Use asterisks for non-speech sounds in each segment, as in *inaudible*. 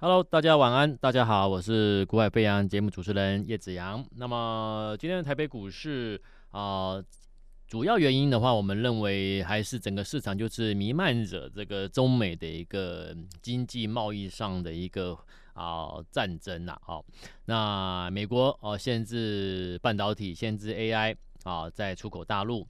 Hello，大家晚安，大家好，我是股海飞扬节目主持人叶子阳。那么今天的台北股市啊、主要原因的话，我们认为还是整个市场就是弥漫着这个中美的一个经济贸易上的一个啊、战争呐、啊。好，那美国哦、限制半导体，限制 AI 啊、在出口大陆。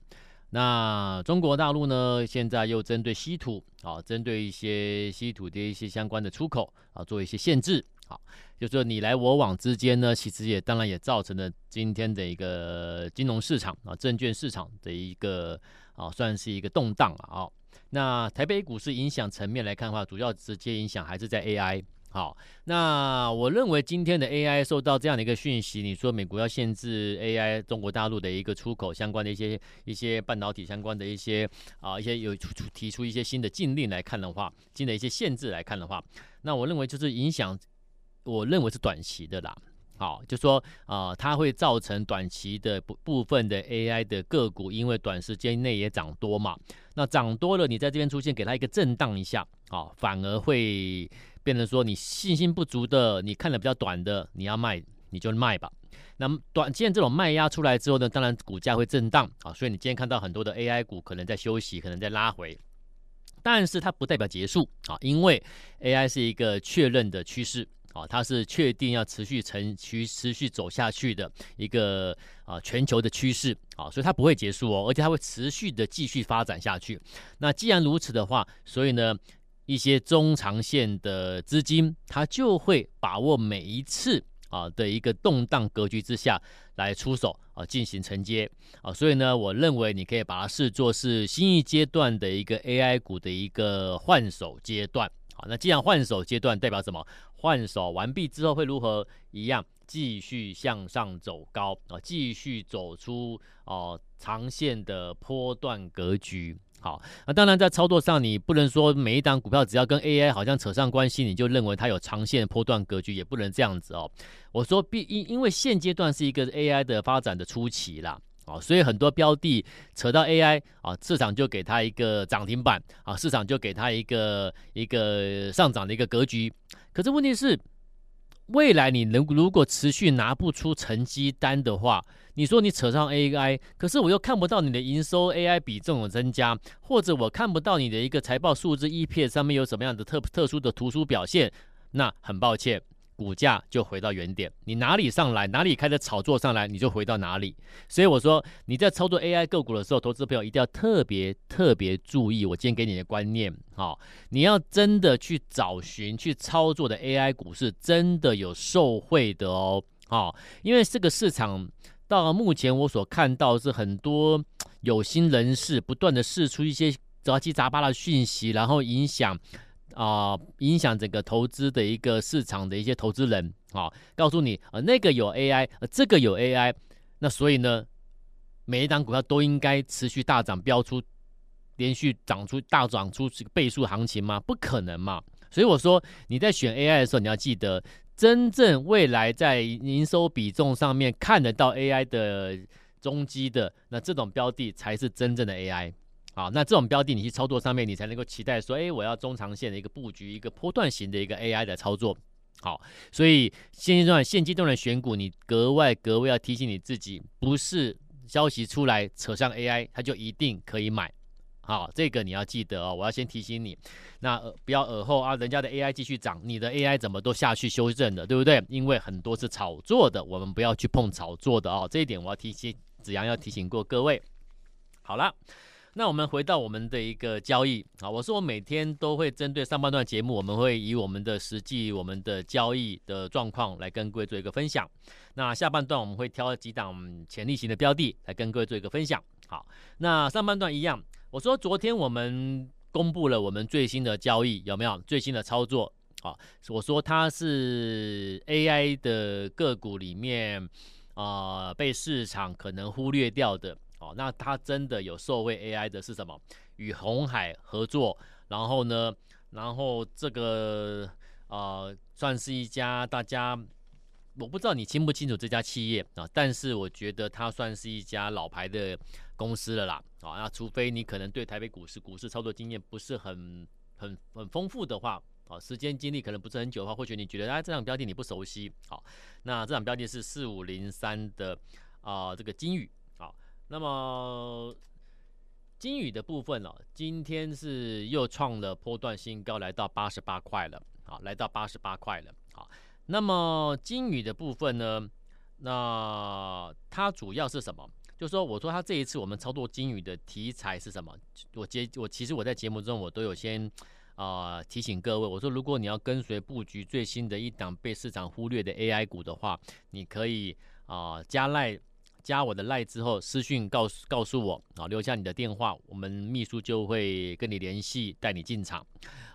那中国大陆呢，现在又针对稀土啊，针对一些稀土的一些相关的出口啊，做一些限制。好，就说你来我往之间呢，其实也当然也造成了今天的一个金融市场啊，证券市场的一个啊，算是一个动荡啊。那台北股市影响层面来看的话，主要直接影响还是在 AI。好，那我认为今天的 AI 受到这样的一个讯息，你说美国要限制 AI 中国大陆的一个出口相关的一些一些半导体相关的一些啊一些有提出一些新的禁令来看的话，新的一些限制来看的话，那我认为就是影响，我认为是短期的啦。好，就说啊、它会造成短期的部部分的 AI 的个股，因为短时间内也涨多嘛，那涨多了，你在这边出现，给它一个震荡一下，啊，反而会变成说你信心不足的，你看的比较短的，你要卖你就卖吧。那么短线这种卖压出来之后呢，当然股价会震荡啊，所以你今天看到很多的 AI 股可能在休息，可能在拉回，但是它不代表结束啊，因为 AI 是一个确认的趋势。啊，它是确定要持续成趋持续走下去的一个啊全球的趋势啊，所以它不会结束哦，而且它会持续的继续发展下去。那既然如此的话，所以呢，一些中长线的资金，它就会把握每一次啊的一个动荡格局之下来出手啊进行承接啊，所以呢，我认为你可以把它视作是新一阶段的一个 AI 股的一个换手阶段。好，那既然换手阶段代表什么？换手完毕之后会如何？一样继续向上走高啊，继续走出哦、呃、长线的波段格局。好，那当然在操作上，你不能说每一档股票只要跟 AI 好像扯上关系，你就认为它有长线波段格局，也不能这样子哦。我说必因因为现阶段是一个 AI 的发展的初期啦。啊，所以很多标的扯到 AI 啊，市场就给它一个涨停板啊，市场就给它一个一个上涨的一个格局。可是问题是，未来你能如果持续拿不出成绩单的话，你说你扯上 AI，可是我又看不到你的营收 AI 比重的增加，或者我看不到你的一个财报数字 EP 上面有什么样的特特殊的突出表现，那很抱歉。股价就回到原点，你哪里上来，哪里开始炒作上来，你就回到哪里。所以我说你在操作 AI 个股的时候，投资朋友一定要特别特别注意。我今天给你的观念，好，你要真的去找寻去操作的 AI 股是真的有受惠的哦，好，因为这个市场到目前我所看到是很多有心人士不断的释出一些杂七杂八的讯息，然后影响。啊、影响整个投资的一个市场的一些投资人啊、告诉你啊、呃，那个有 AI，这个有 AI，那所以呢，每一档股票都应该持续大涨，飙出连续涨出大涨出这个倍数行情吗？不可能嘛！所以我说你在选 AI 的时候，你要记得，真正未来在营收比重上面看得到 AI 的踪迹的，那这种标的才是真正的 AI。好，那这种标的你去操作上面，你才能够期待说，哎，我要中长线的一个布局，一个波段型的一个 AI 的操作。好，所以现阶段现阶段的选股，你格外格外要提醒你自己，不是消息出来扯上 AI，它就一定可以买。好，这个你要记得哦，我要先提醒你，那、呃、不要耳后啊，人家的 AI 继续涨，你的 AI 怎么都下去修正了，对不对？因为很多是炒作的，我们不要去碰炒作的哦。这一点我要提醒子阳要提醒过各位。好了。那我们回到我们的一个交易啊，我说我每天都会针对上半段节目，我们会以我们的实际我们的交易的状况来跟各位做一个分享。那下半段我们会挑几档潜力型的标的来跟各位做一个分享。好，那上半段一样，我说昨天我们公布了我们最新的交易有没有最新的操作？好，我说它是 AI 的个股里面啊、被市场可能忽略掉的。哦，那它真的有受惠 AI 的是什么？与红海合作，然后呢，然后这个呃，算是一家大家，我不知道你清不清楚这家企业啊，但是我觉得它算是一家老牌的公司了啦。啊，那除非你可能对台北股市股市操作经验不是很很很丰富的话，啊，时间经历可能不是很久的话，或许你觉得啊这场标的你不熟悉，好，那这场标的是四五零三的啊、这个金宇，好，那么金宇的部分呢、哦，今天是又创了波段新高，来到八十八块了，好，来到八十八块了，那么金宇的部分呢，那它主要是什么？就说，我说它这一次我们操作金宇的题材是什么？我节我其实我在节目中我都有先。啊、提醒各位，我说，如果你要跟随布局最新的一档被市场忽略的 AI 股的话，你可以啊、加赖加我的赖之后私讯告诉告诉我啊，留下你的电话，我们秘书就会跟你联系，带你进场，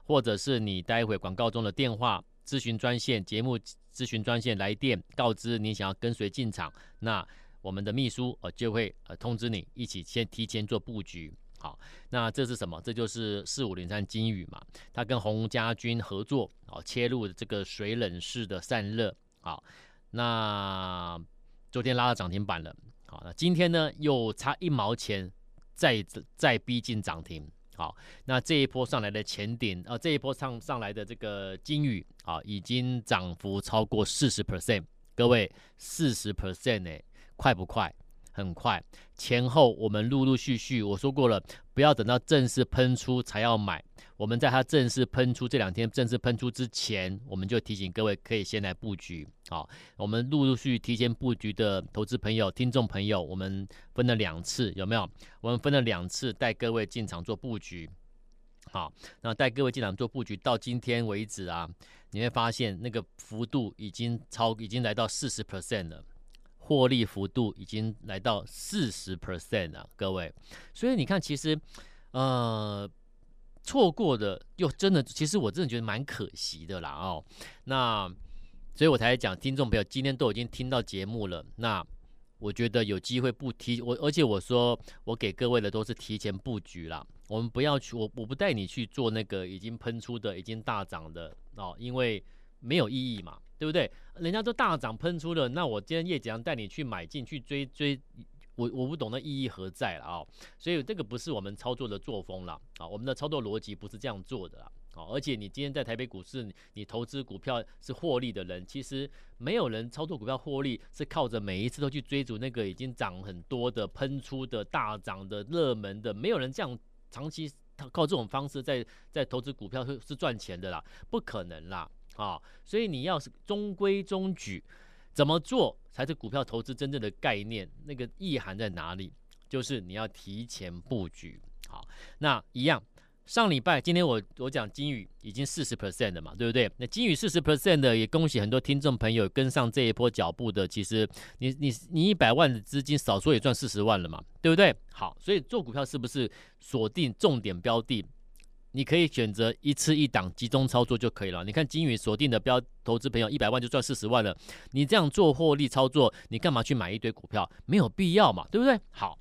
或者是你待会广告中的电话咨询专线、节目咨询专线来电告知你想要跟随进场，那我们的秘书呃就会呃通知你一起先提前做布局。好，那这是什么？这就是四五零三金宇嘛，它跟洪家军合作，哦，切入这个水冷式的散热。好，那昨天拉到涨停板了。好，那今天呢又差一毛钱再再逼近涨停。好，那这一波上来的前顶，啊，这一波上上来的这个金宇，啊，已经涨幅超过四十 percent。各位，四十 percent 呢，快不快？很快，前后我们陆陆续续，我说过了，不要等到正式喷出才要买。我们在它正式喷出这两天正式喷出之前，我们就提醒各位可以先来布局。好，我们陆陆续续提前布局的投资朋友、听众朋友，我们分了两次，有没有？我们分了两次带各位进场做布局。好，那带各位进场做布局到今天为止啊，你会发现那个幅度已经超，已经来到四十 percent 了。获利幅度已经来到四十 percent 了，各位，所以你看，其实，呃，错过的又真的，其实我真的觉得蛮可惜的啦哦。那所以我才讲，听众朋友今天都已经听到节目了，那我觉得有机会不提我，而且我说我给各位的都是提前布局啦，我们不要去，我我不带你去做那个已经喷出的、已经大涨的哦，因为没有意义嘛。对不对？人家都大涨喷出了，那我今天叶子阳带你去买进去追追，我我不懂那意义何在了啊、所以这个不是我们操作的作风了啊！我们的操作逻辑不是这样做的啦啊！而且你今天在台北股市，你投资股票是获利的人，其实没有人操作股票获利是靠着每一次都去追逐那个已经涨很多的喷出的大涨的热门的，没有人这样长期靠这种方式在在投资股票是是赚钱的啦，不可能啦！啊、所以你要是中规中矩，怎么做才是股票投资真正的概念？那个意涵在哪里？就是你要提前布局。好，那一样，上礼拜今天我我讲金宇已经四十 percent 了嘛，对不对？那金宇四十 percent 的，也恭喜很多听众朋友跟上这一波脚步的。其实你你你一百万的资金，少说也赚四十万了嘛，对不对？好，所以做股票是不是锁定重点标的？你可以选择一次一档集中操作就可以了。你看金宇锁定的标投资朋友一百万就赚四十万了。你这样做获利操作，你干嘛去买一堆股票？没有必要嘛，对不对？好，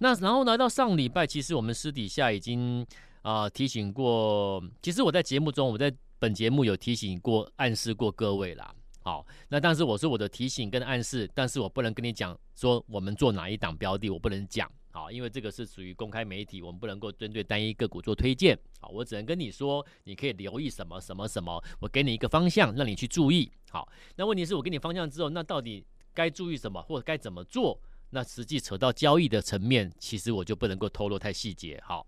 那然后来到上礼拜，其实我们私底下已经啊、提醒过。其实我在节目中，我在本节目有提醒过、暗示过各位啦。好，那但是我说我的提醒跟暗示，但是我不能跟你讲说我们做哪一档标的，我不能讲。好，因为这个是属于公开媒体，我们不能够针对单一个股做推荐。好，我只能跟你说，你可以留意什么什么什么，我给你一个方向，让你去注意。好，那问题是我给你方向之后，那到底该注意什么，或者该怎么做？那实际扯到交易的层面，其实我就不能够透露太细节。好，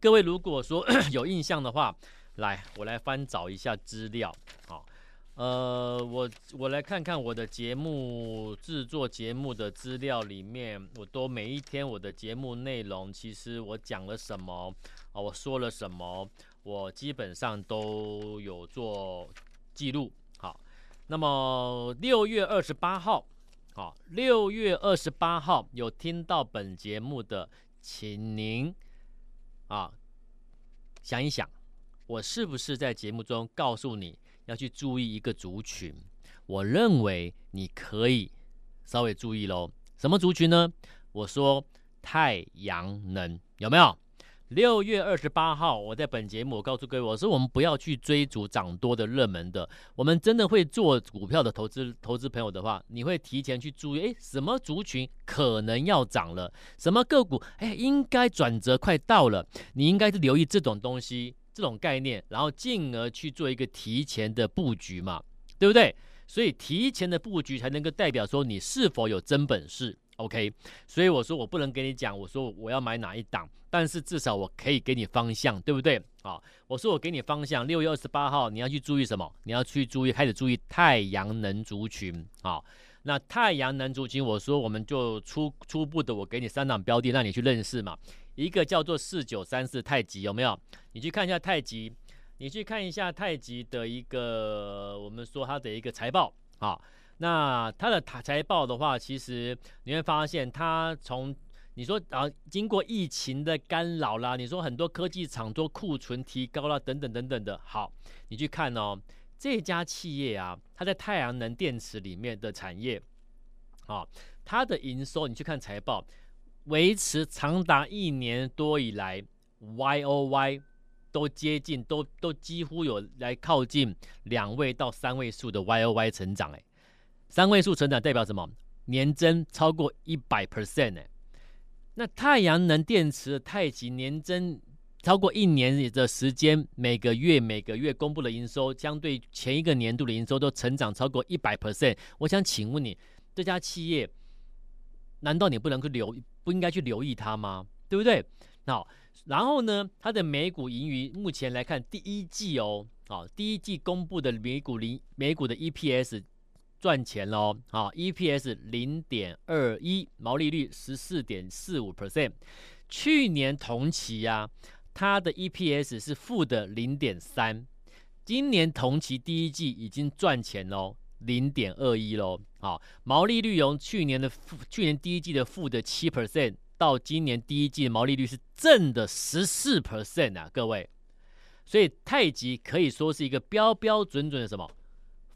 各位如果说 *coughs* 有印象的话，来，我来翻找一下资料。好。呃，我我来看看我的节目制作节目的资料里面，我都每一天我的节目内容，其实我讲了什么啊，我说了什么，我基本上都有做记录。好，那么六月二十八号，好，六月二十八号有听到本节目的，请您啊想一想，我是不是在节目中告诉你？要去注意一个族群，我认为你可以稍微注意喽。什么族群呢？我说太阳能有没有？六月二十八号，我在本节目我告诉各位，我说我们不要去追逐涨多的热门的，我们真的会做股票的投资投资朋友的话，你会提前去注意，诶，什么族群可能要涨了？什么个股，诶，应该转折快到了，你应该是留意这种东西。这种概念，然后进而去做一个提前的布局嘛，对不对？所以提前的布局才能够代表说你是否有真本事。OK，所以我说我不能跟你讲，我说我要买哪一档，但是至少我可以给你方向，对不对？啊，我说我给你方向，六月二十八号你要去注意什么？你要去注意，开始注意太阳能族群啊。那太阳能族群，我说我们就初初步的，我给你三档标的，让你去认识嘛。一个叫做四九三四太极，有没有？你去看一下太极，你去看一下太极的一个，我们说它的一个财报啊。那它的财报的话，其实你会发现，它从你说啊，经过疫情的干扰啦，你说很多科技厂都库存提高了，等等等等的。好，你去看哦，这家企业啊，它在太阳能电池里面的产业，啊，它的营收，你去看财报，维持长达一年多以来，Y O Y 都接近，都都几乎有来靠近两位到三位数的 Y O Y 成长，哎。三位数成长代表什么？年增超过一百 percent 呢？那太阳能电池的太极年增超过一年的时间，每个月每个月公布的营收，相对前一个年度的营收都成长超过一百 percent。我想请问你，这家企业难道你不能去留，不应该去留意它吗？对不对？好，然后呢，它的每股盈余目前来看，第一季哦，好，第一季公布的每股零每股的 EPS。赚钱喽，啊，EPS 零点二一，毛利率十四点四五 percent。去年同期呀、啊，它的 EPS 是负的零点三，今年同期第一季已经赚钱喽，零点二一喽，好，毛利率由去年的负，去年第一季的负的七 percent，到今年第一季的毛利率是正的十四 percent 啊，各位，所以太极可以说是一个标标准准的什么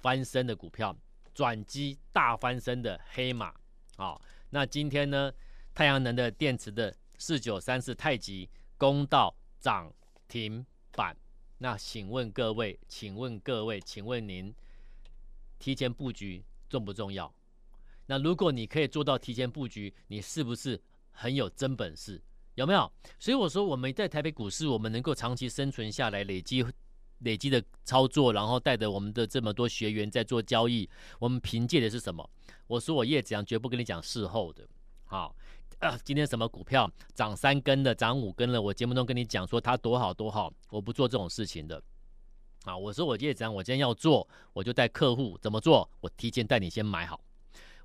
翻身的股票。转机大翻身的黑马，好，那今天呢，太阳能的电池的四九三四太极公道涨停板，那请问各位，请问各位，请问您提前布局重不重要？那如果你可以做到提前布局，你是不是很有真本事？有没有？所以我说我们在台北股市，我们能够长期生存下来，累积。累积的操作，然后带着我们的这么多学员在做交易，我们凭借的是什么？我说我叶子阳绝不跟你讲事后的。好，今天什么股票涨三根的，涨五根了，我节目中跟你讲说它多好多好，我不做这种事情的。啊，我说我叶子阳，我今天要做，我就带客户怎么做，我提前带你先买好。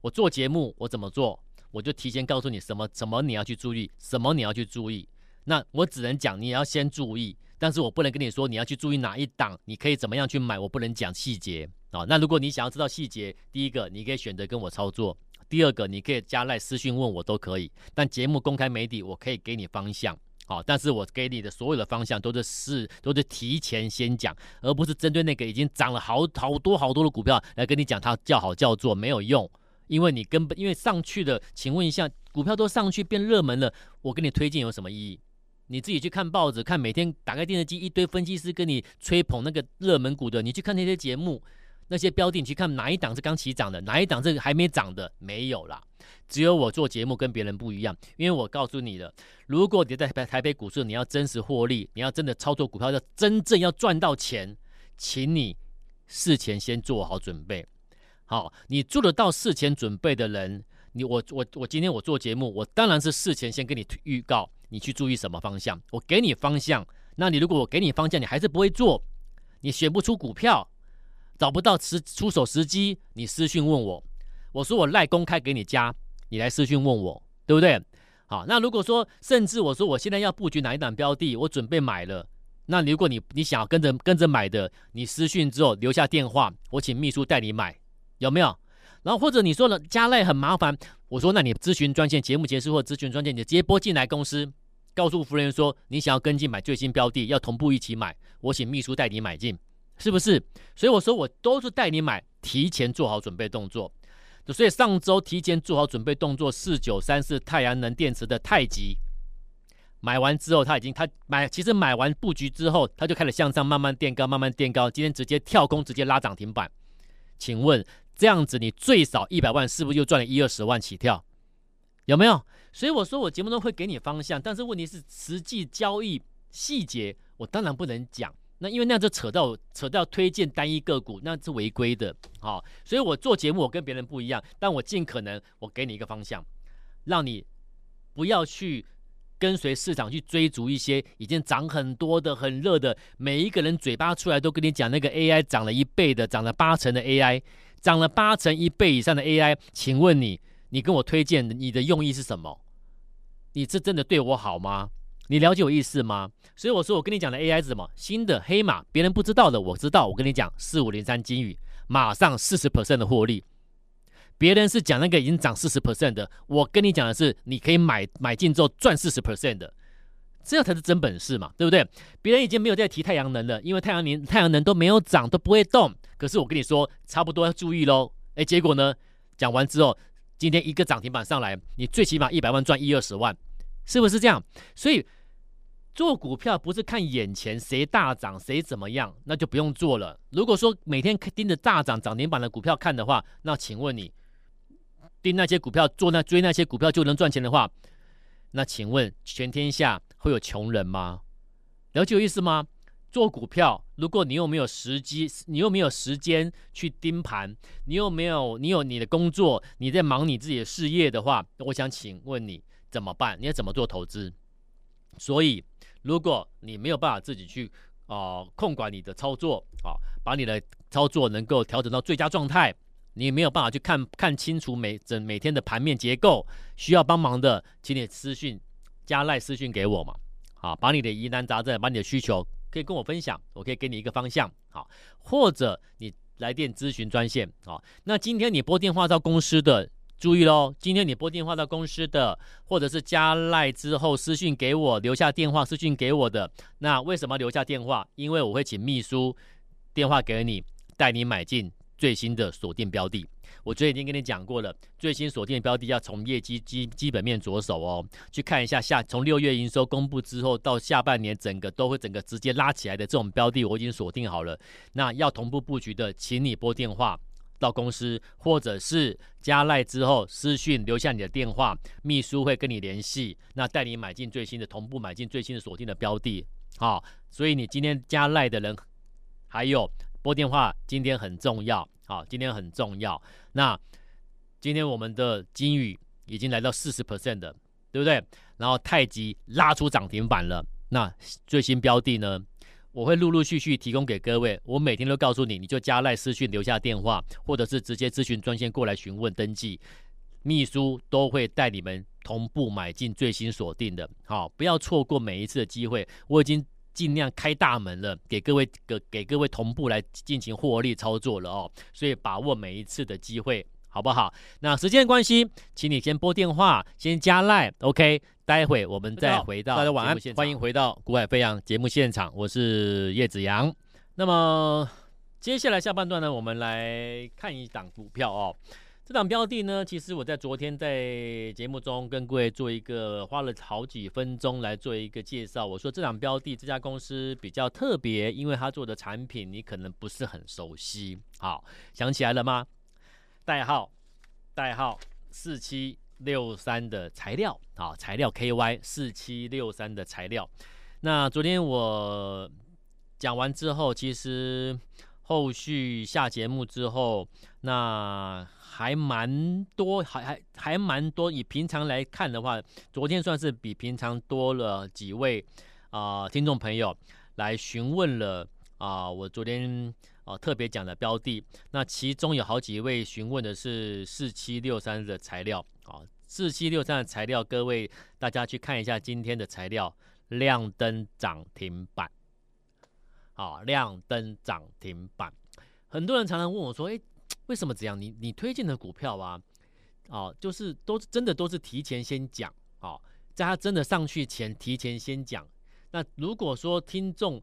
我做节目我怎么做，我就提前告诉你什么什么你要去注意，什么你要去注意。那我只能讲你要先注意。但是我不能跟你说你要去注意哪一档，你可以怎么样去买，我不能讲细节啊。那如果你想要知道细节，第一个你可以选择跟我操作，第二个你可以加赖私讯问我都可以。但节目公开媒体，我可以给你方向，好，但是我给你的所有的方向都是是都是提前先讲，而不是针对那个已经涨了好好多好多的股票来跟你讲它叫好叫座没有用，因为你根本因为上去的，请问一下，股票都上去变热门了，我给你推荐有什么意义？你自己去看报纸，看每天打开电视机，一堆分析师跟你吹捧那个热门股的。你去看那些节目，那些标的，你去看哪一档是刚起涨的，哪一档是还没涨的，没有啦。只有我做节目跟别人不一样，因为我告诉你了，如果你在台北股市，你要真实获利，你要真的操作股票，要真正要赚到钱，请你事前先做好准备。好，你做得到事前准备的人，你我我我今天我做节目，我当然是事前先跟你预告。你去注意什么方向？我给你方向，那你如果我给你方向，你还是不会做，你选不出股票，找不到时出手时机，你私讯问我，我说我赖公开给你加，你来私讯问我，对不对？好，那如果说甚至我说我现在要布局哪一档标的，我准备买了，那如果你你想要跟着跟着买的，你私讯之后留下电话，我请秘书带你买，有没有？然后或者你说了加赖很麻烦。我说，那你咨询专线节目结束或，咨询专线你直接拨进来公司，告诉服务员说你想要跟进买最新标的，要同步一起买，我请秘书带你买进，是不是？所以我说我都是带你买，提前做好准备动作。所以上周提前做好准备动作，四九三四太阳能电池的太极，买完之后他已经他买，其实买完布局之后，他就开始向上慢慢垫高，慢慢垫高，今天直接跳空，直接拉涨停板，请问？这样子，你最少一百万，是不是又赚了一二十万起跳？有没有？所以我说我节目中会给你方向，但是问题是实际交易细节我当然不能讲。那因为那样就扯到扯到推荐单一个股，那是违规的。好，所以我做节目我跟别人不一样，但我尽可能我给你一个方向，让你不要去跟随市场去追逐一些已经涨很多的、很热的，每一个人嘴巴出来都跟你讲那个 AI 涨了一倍的、涨了八成的 AI，涨了八成一倍以上的 AI，请问你，你跟我推荐你的用意是什么？你是真的对我好吗？你了解我意思吗？所以我说，我跟你讲的 AI 是什么？新的黑马，别人不知道的，我知道。我跟你讲，四五零三金宇，马上四十 percent 的获利。别人是讲那个已经涨四十 percent 的，我跟你讲的是，你可以买买进之后赚四十 percent 的，这才是真本事嘛，对不对？别人已经没有在提太阳能了，因为太阳能太阳能都没有涨，都不会动。可是我跟你说，差不多要注意喽。哎，结果呢？讲完之后，今天一个涨停板上来，你最起码一百万赚一二十万，是不是这样？所以。做股票不是看眼前谁大涨谁怎么样，那就不用做了。如果说每天盯着大涨涨停板的股票看的话，那请问你盯那些股票做那追那些股票就能赚钱的话，那请问全天下会有穷人吗？了解我意思吗？做股票，如果你又没有时机，你又没有时间去盯盘，你又没有你有你的工作，你在忙你自己的事业的话，我想请问你怎么办？你要怎么做投资？所以。如果你没有办法自己去啊、控管你的操作啊，把你的操作能够调整到最佳状态，你也没有办法去看看清楚每整每天的盘面结构，需要帮忙的，请你私讯加赖私讯给我嘛，好，把你的疑难杂症，把你的需求可以跟我分享，我可以给你一个方向，好，或者你来电咨询专线，好，那今天你拨电话到公司的。注意喽，今天你拨电话到公司的，或者是加赖之后私讯给我，留下电话私讯给我的，那为什么留下电话？因为我会请秘书电话给你，带你买进最新的锁定标的。我昨天已经跟你讲过了，最新锁定标的要从业绩基基本面着手哦，去看一下下从六月营收公布之后到下半年整个都会整个直接拉起来的这种标的，我已经锁定好了。那要同步布局的，请你拨电话。到公司，或者是加赖之后私讯留下你的电话，秘书会跟你联系，那带你买进最新的同步买进最新的锁定的标的，好，所以你今天加赖的人，还有拨电话，今天很重要，好，今天很重要。那今天我们的金宇已经来到四十 percent 的，对不对？然后太极拉出涨停板了，那最新标的呢？我会陆陆续续提供给各位，我每天都告诉你，你就加赖私讯留下电话，或者是直接咨询专线过来询问登记，秘书都会带你们同步买进最新锁定的，好，不要错过每一次的机会。我已经尽量开大门了，给各位给给各位同步来进行获利操作了哦，所以把握每一次的机会。好不好？那时间关系，请你先拨电话，先加赖，OK。待会我们再回到大家晚安，欢迎回到《股海飞扬》节目现场，我是叶子阳。那么接下来下半段呢，我们来看一档股票哦。这档标的呢，其实我在昨天在节目中跟各位做一个花了好几分钟来做一个介绍。我说这档标的这家公司比较特别，因为它做的产品你可能不是很熟悉。好，想起来了吗？代号代号四七六三的材料啊，材料 KY 四七六三的材料。那昨天我讲完之后，其实后续下节目之后，那还蛮多，还还还蛮多。以平常来看的话，昨天算是比平常多了几位啊、听众朋友来询问了啊、我昨天。哦，特别讲的标的，那其中有好几位询问的是四七六三的材料，啊，四七六三的材料，各位大家去看一下今天的材料亮灯涨停板，好，亮灯涨停板，很多人常常问我说，诶，为什么这样？你你推荐的股票啊，哦，就是都真的都是提前先讲，哦，在它真的上去前提前先讲，那如果说听众。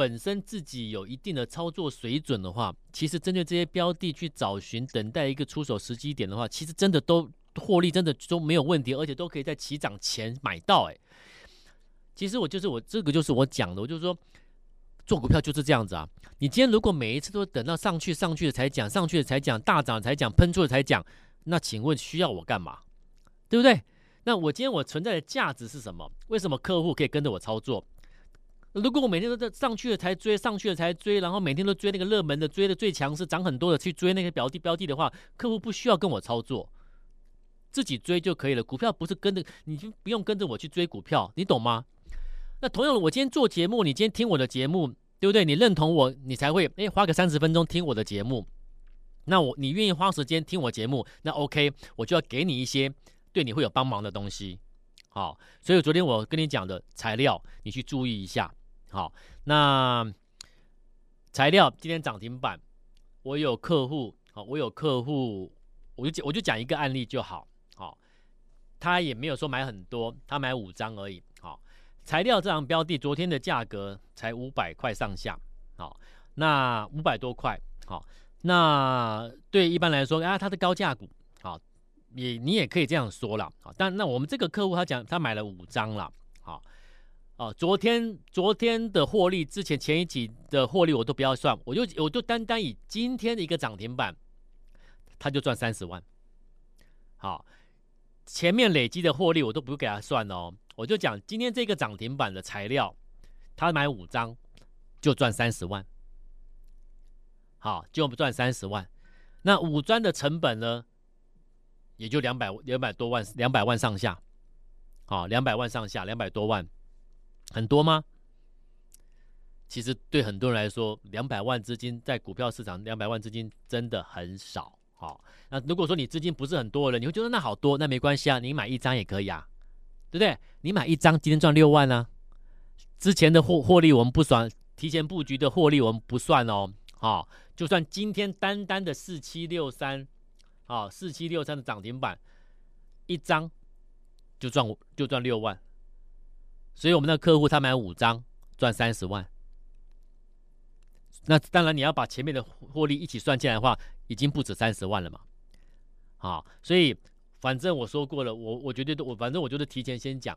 本身自己有一定的操作水准的话，其实针对这些标的去找寻、等待一个出手时机点的话，其实真的都获利，真的都没有问题，而且都可以在起涨前买到。哎，其实我就是我这个就是我讲的，我就是说做股票就是这样子啊。你今天如果每一次都等到上去上去了才讲，上去了才讲，大涨才讲，喷出了才讲，那请问需要我干嘛？对不对？那我今天我存在的价值是什么？为什么客户可以跟着我操作？如果我每天都在上去了才追，上去了才追，然后每天都追那个热门的，追的最强势、涨很多的去追那个标的标的的话，客户不需要跟我操作，自己追就可以了。股票不是跟着，你就不用跟着我去追股票，你懂吗？那同样的，我今天做节目，你今天听我的节目，对不对？你认同我，你才会诶花个三十分钟听我的节目。那我你愿意花时间听我节目，那 OK，我就要给你一些对你会有帮忙的东西。好，所以昨天我跟你讲的材料，你去注意一下。好，那材料今天涨停板，我有客户，好，我有客户，我就我就讲一个案例就好，好，他也没有说买很多，他买五张而已，好，材料这张标的昨天的价格才五百块上下，好，那五百多块，好，那对一般来说啊，它的高价股，好，也你也可以这样说了，好，但那我们这个客户他讲他买了五张了。哦，昨天昨天的获利，之前前一集的获利我都不要算，我就我就单单以今天的一个涨停板，他就赚三十万。好，前面累积的获利我都不给他算哦，我就讲今天这个涨停板的材料，他买五张就赚三十万。好，就赚三十万。那五张的成本呢，也就两百两百多万，两百万上下。好，两百万上下，两百多万。很多吗？其实对很多人来说，两百万资金在股票市场，两百万资金真的很少。好，那如果说你资金不是很多的人，你会觉得那好多，那没关系啊，你买一张也可以啊，对不对？你买一张，今天赚六万啊。之前的获获利我们不算，提前布局的获利我们不算哦。好，就算今天单单的四七六三，好，四七六三的涨停板，一张就赚就赚六万。所以，我们的客户他买五张赚三十万。那当然，你要把前面的获利一起算进来的话，已经不止三十万了嘛。好，所以反正我说过了，我我绝对都我反正我就是提前先讲，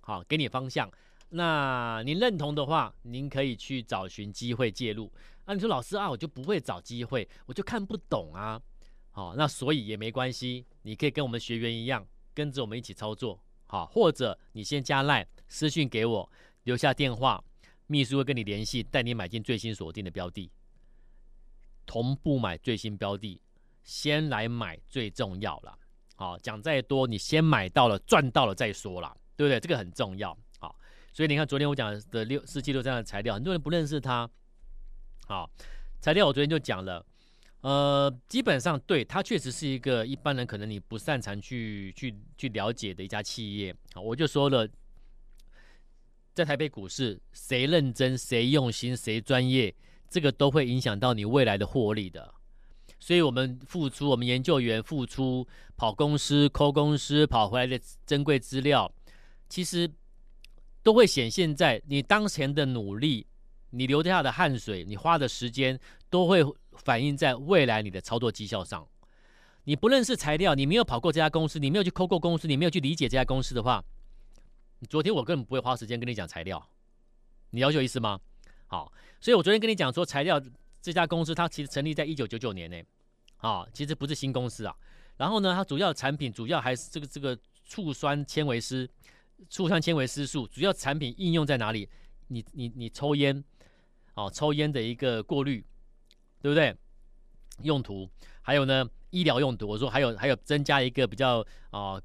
好，给你方向。那您认同的话，您可以去找寻机会介入。那你说老师啊，我就不会找机会，我就看不懂啊。好，那所以也没关系，你可以跟我们学员一样，跟着我们一起操作。好，或者你先加赖私讯给我，留下电话，秘书会跟你联系，带你买进最新锁定的标的，同步买最新标的，先来买最重要了。好，讲再多，你先买到了，赚到了再说啦，对不对？这个很重要。好，所以你看昨天我讲的六四七六这样的材料，很多人不认识它。好，材料我昨天就讲了。呃，基本上对，它确实是一个一般人可能你不擅长去去去了解的一家企业。好，我就说了，在台北股市，谁认真、谁用心、谁专业，这个都会影响到你未来的获利的。所以我们付出，我们研究员付出，跑公司、抠公司跑回来的珍贵资料，其实都会显现在你当前的努力，你流下的汗水，你花的时间都会。反映在未来你的操作绩效上。你不认识材料，你没有跑过这家公司，你没有去抠过公司，你没有去理解这家公司的话，昨天我根本不会花时间跟你讲材料。你了解意思吗？好，所以我昨天跟你讲说，材料这家公司它其实成立在一九九九年呢，啊，其实不是新公司啊。然后呢，它主要产品主要还是这个这个醋酸纤维丝，醋酸纤维丝素，主要产品应用在哪里？你你你抽烟，哦，抽烟的一个过滤。对不对？用途还有呢，医疗用途。我说还有还有增加一个比较啊、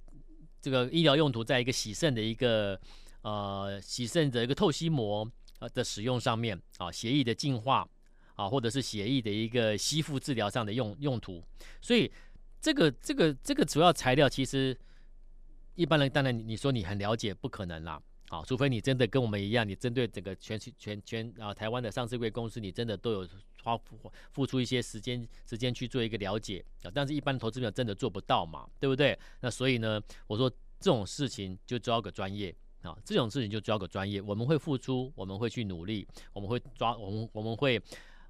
这个医疗用途，在一个洗肾的一个呃洗肾的一个透析膜的使用上面啊，血液的净化啊，或者是血液的一个吸附治疗上的用用途。所以这个这个这个主要材料，其实一般人当然你你说你很了解，不可能啦。好，除非你真的跟我们一样，你针对整个全全全啊台湾的上市柜公司，你真的都有。花付付出一些时间时间去做一个了解啊，但是一般投资者真的做不到嘛，对不对？那所以呢，我说这种事情就抓个专业啊，这种事情就抓个专业。我们会付出，我们会去努力，我们会抓，我们我们会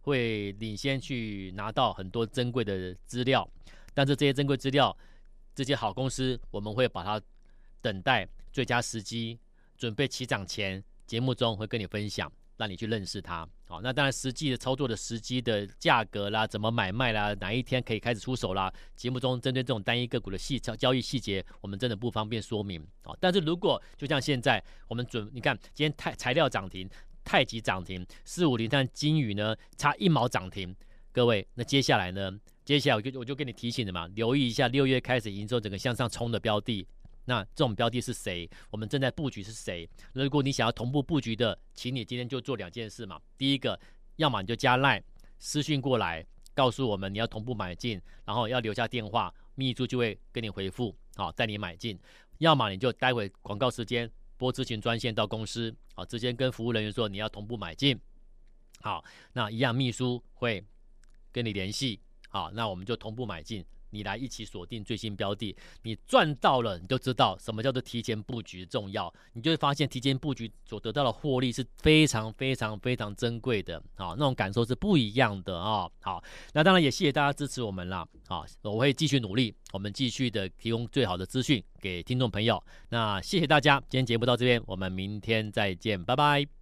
会领先去拿到很多珍贵的资料。但是这些珍贵资料，这些好公司，我们会把它等待最佳时机，准备起涨前，节目中会跟你分享。让你去认识它，好，那当然实际的操作的时机的价格啦，怎么买卖啦，哪一天可以开始出手啦？节目中针对这种单一个股的细交交易细节，我们真的不方便说明，好，但是如果就像现在我们准，你看今天太材料涨停，太极涨停，四五零三金鱼呢差一毛涨停。各位，那接下来呢？接下来我就我就跟你提醒了嘛，留意一下六月开始营收整个向上冲的标的。那这种标的是谁？我们正在布局是谁？如果你想要同步布局的，请你今天就做两件事嘛。第一个，要么你就加 LINE 私讯过来，告诉我们你要同步买进，然后要留下电话，秘书就会跟你回复，好带你买进。要么你就待会广告时间拨咨询专线到公司，好直接跟服务人员说你要同步买进。好，那一样秘书会跟你联系，好，那我们就同步买进。你来一起锁定最新标的，你赚到了，你就知道什么叫做提前布局重要。你就会发现提前布局所得到的获利是非常非常非常珍贵的啊，那种感受是不一样的啊。好，那当然也谢谢大家支持我们啦。啊，我会继续努力，我们继续的提供最好的资讯给听众朋友。那谢谢大家，今天节目到这边，我们明天再见，拜拜。